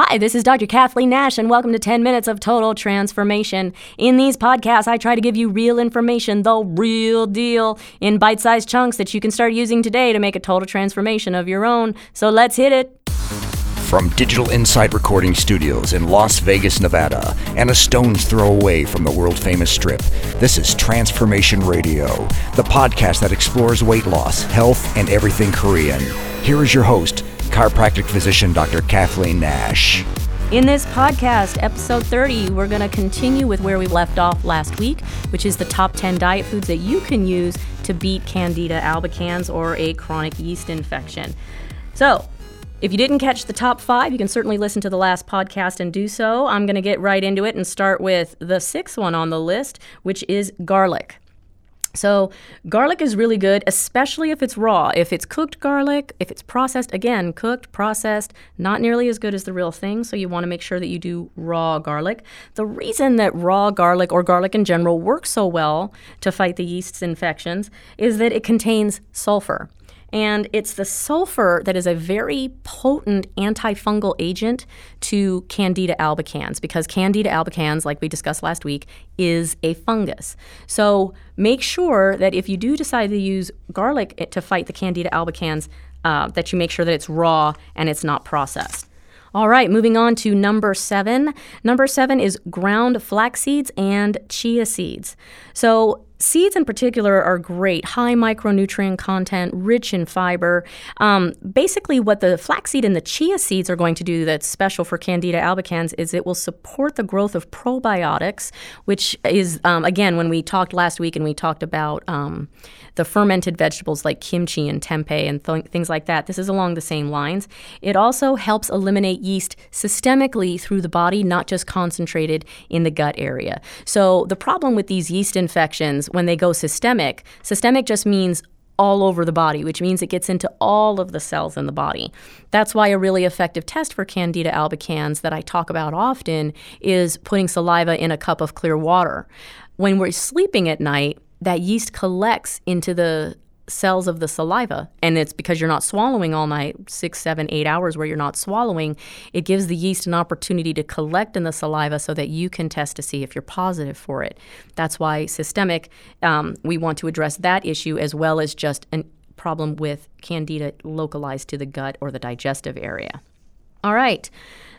Hi, this is Dr. Kathleen Nash, and welcome to 10 Minutes of Total Transformation. In these podcasts, I try to give you real information, the real deal, in bite sized chunks that you can start using today to make a total transformation of your own. So let's hit it. From Digital Insight Recording Studios in Las Vegas, Nevada, and a stone's throw away from the world famous Strip, this is Transformation Radio, the podcast that explores weight loss, health, and everything Korean. Here is your host, chiropractic physician Dr. Kathleen Nash. In this podcast, episode 30, we're going to continue with where we left off last week, which is the top 10 diet foods that you can use to beat Candida albicans or a chronic yeast infection. So, if you didn't catch the top five, you can certainly listen to the last podcast and do so. I'm going to get right into it and start with the sixth one on the list, which is garlic. So, garlic is really good, especially if it's raw. If it's cooked garlic, if it's processed, again, cooked, processed, not nearly as good as the real thing. So, you want to make sure that you do raw garlic. The reason that raw garlic or garlic in general works so well to fight the yeast's infections is that it contains sulfur. And it's the sulfur that is a very potent antifungal agent to Candida albicans because Candida albicans, like we discussed last week, is a fungus. So make sure that if you do decide to use garlic to fight the Candida albicans, uh, that you make sure that it's raw and it's not processed. All right, moving on to number seven. Number seven is ground flax seeds and chia seeds. So, Seeds in particular are great, high micronutrient content, rich in fiber. Um, basically, what the flaxseed and the chia seeds are going to do that's special for Candida albicans is it will support the growth of probiotics, which is, um, again, when we talked last week and we talked about um, the fermented vegetables like kimchi and tempeh and th- things like that, this is along the same lines. It also helps eliminate yeast systemically through the body, not just concentrated in the gut area. So, the problem with these yeast infections when they go systemic, systemic just means all over the body, which means it gets into all of the cells in the body. That's why a really effective test for Candida albicans that I talk about often is putting saliva in a cup of clear water. When we're sleeping at night, that yeast collects into the cells of the saliva. And it's because you're not swallowing all night, six, seven, eight hours where you're not swallowing. It gives the yeast an opportunity to collect in the saliva so that you can test to see if you're positive for it. That's why systemic, um, we want to address that issue as well as just a problem with candida localized to the gut or the digestive area. All right,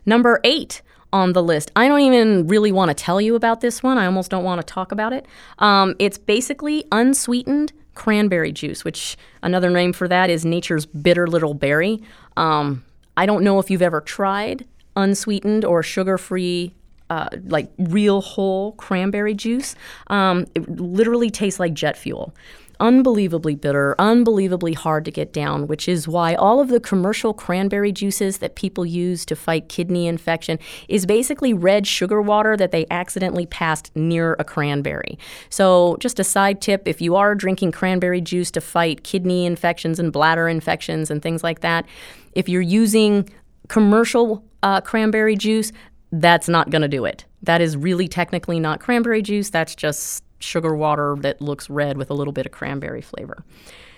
number eight on the list. I don't even really want to tell you about this one. I almost don't want to talk about it. Um, it's basically unsweetened cranberry juice, which another name for that is nature's bitter little berry. Um, I don't know if you've ever tried unsweetened or sugar free. Uh, like real whole cranberry juice. Um, it literally tastes like jet fuel unbelievably bitter, unbelievably hard to get down, which is why all of the commercial cranberry juices that people use to fight kidney infection is basically red sugar water that they accidentally passed near a cranberry. So, just a side tip if you are drinking cranberry juice to fight kidney infections and bladder infections and things like that, if you're using commercial uh, cranberry juice, that's not going to do it. That is really technically not cranberry juice. That's just sugar water that looks red with a little bit of cranberry flavor.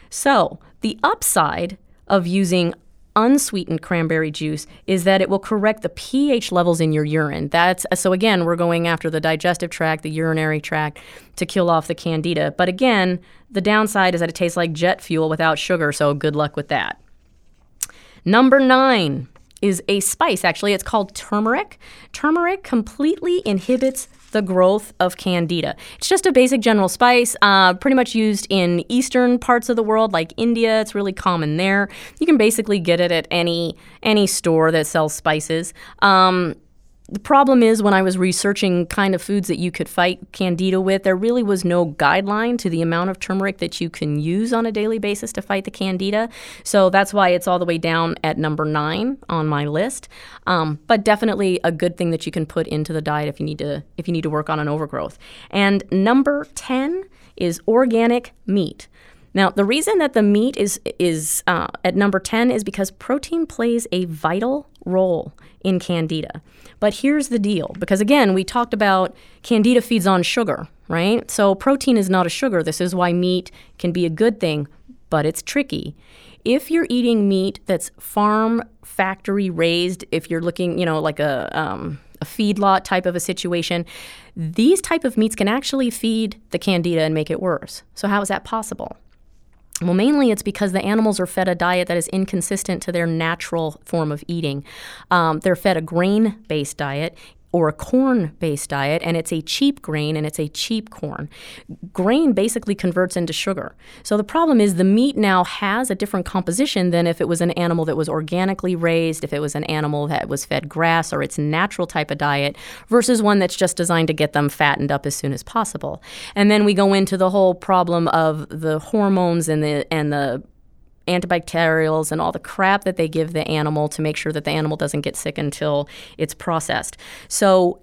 So, the upside of using unsweetened cranberry juice is that it will correct the pH levels in your urine. That's so again, we're going after the digestive tract, the urinary tract to kill off the candida. But again, the downside is that it tastes like jet fuel without sugar, so good luck with that. Number 9 is a spice actually. It's called turmeric. Turmeric completely inhibits the growth of candida. It's just a basic general spice, uh, pretty much used in eastern parts of the world, like India. It's really common there. You can basically get it at any any store that sells spices. Um, the problem is when I was researching kind of foods that you could fight candida with, there really was no guideline to the amount of turmeric that you can use on a daily basis to fight the candida. So that's why it's all the way down at number nine on my list. Um, but definitely a good thing that you can put into the diet if you need to if you need to work on an overgrowth. And number ten is organic meat. Now, the reason that the meat is is uh, at number 10 is because protein plays a vital role in candida. But here's the deal because again, we talked about candida feeds on sugar, right? So protein is not a sugar. This is why meat can be a good thing, but it's tricky. If you're eating meat that's farm factory raised, if you're looking, you know, like a um, a feedlot type of a situation, these type of meats can actually feed the candida and make it worse. So how is that possible? Well, mainly it's because the animals are fed a diet that is inconsistent to their natural form of eating. Um, they're fed a grain based diet or a corn based diet, and it's a cheap grain and it's a cheap corn. Grain basically converts into sugar. So the problem is the meat now has a different composition than if it was an animal that was organically raised, if it was an animal that was fed grass or its natural type of diet, versus one that's just designed to get them fattened up as soon as possible. And then we go into the whole problem of the hormones and the and the antibacterials and all the crap that they give the animal to make sure that the animal doesn't get sick until it's processed. So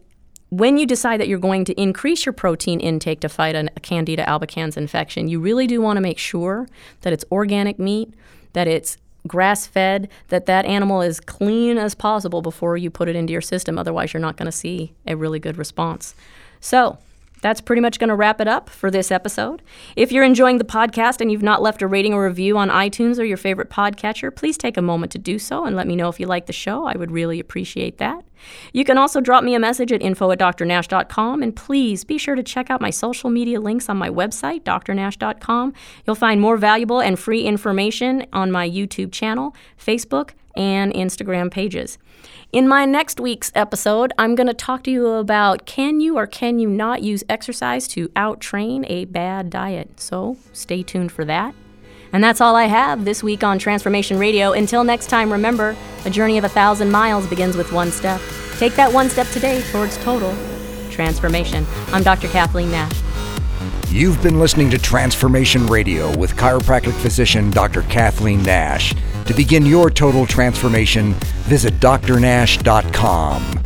when you decide that you're going to increase your protein intake to fight a Candida albicans infection, you really do want to make sure that it's organic meat, that it's grass fed, that that animal is clean as possible before you put it into your system. Otherwise, you're not going to see a really good response. So, that's pretty much going to wrap it up for this episode. If you're enjoying the podcast and you've not left a rating or review on iTunes or your favorite podcatcher, please take a moment to do so and let me know if you like the show. I would really appreciate that. You can also drop me a message at info at drnash.com and please be sure to check out my social media links on my website, drnash.com. You'll find more valuable and free information on my YouTube channel, Facebook, and Instagram pages. In my next week's episode, I'm going to talk to you about can you or can you not use exercise to outtrain a bad diet. So stay tuned for that. And that's all I have this week on Transformation Radio. Until next time, remember a journey of a thousand miles begins with one step. Take that one step today towards total transformation. I'm Dr. Kathleen Nash. You've been listening to Transformation Radio with chiropractic physician Dr. Kathleen Nash. To begin your total transformation, visit drnash.com.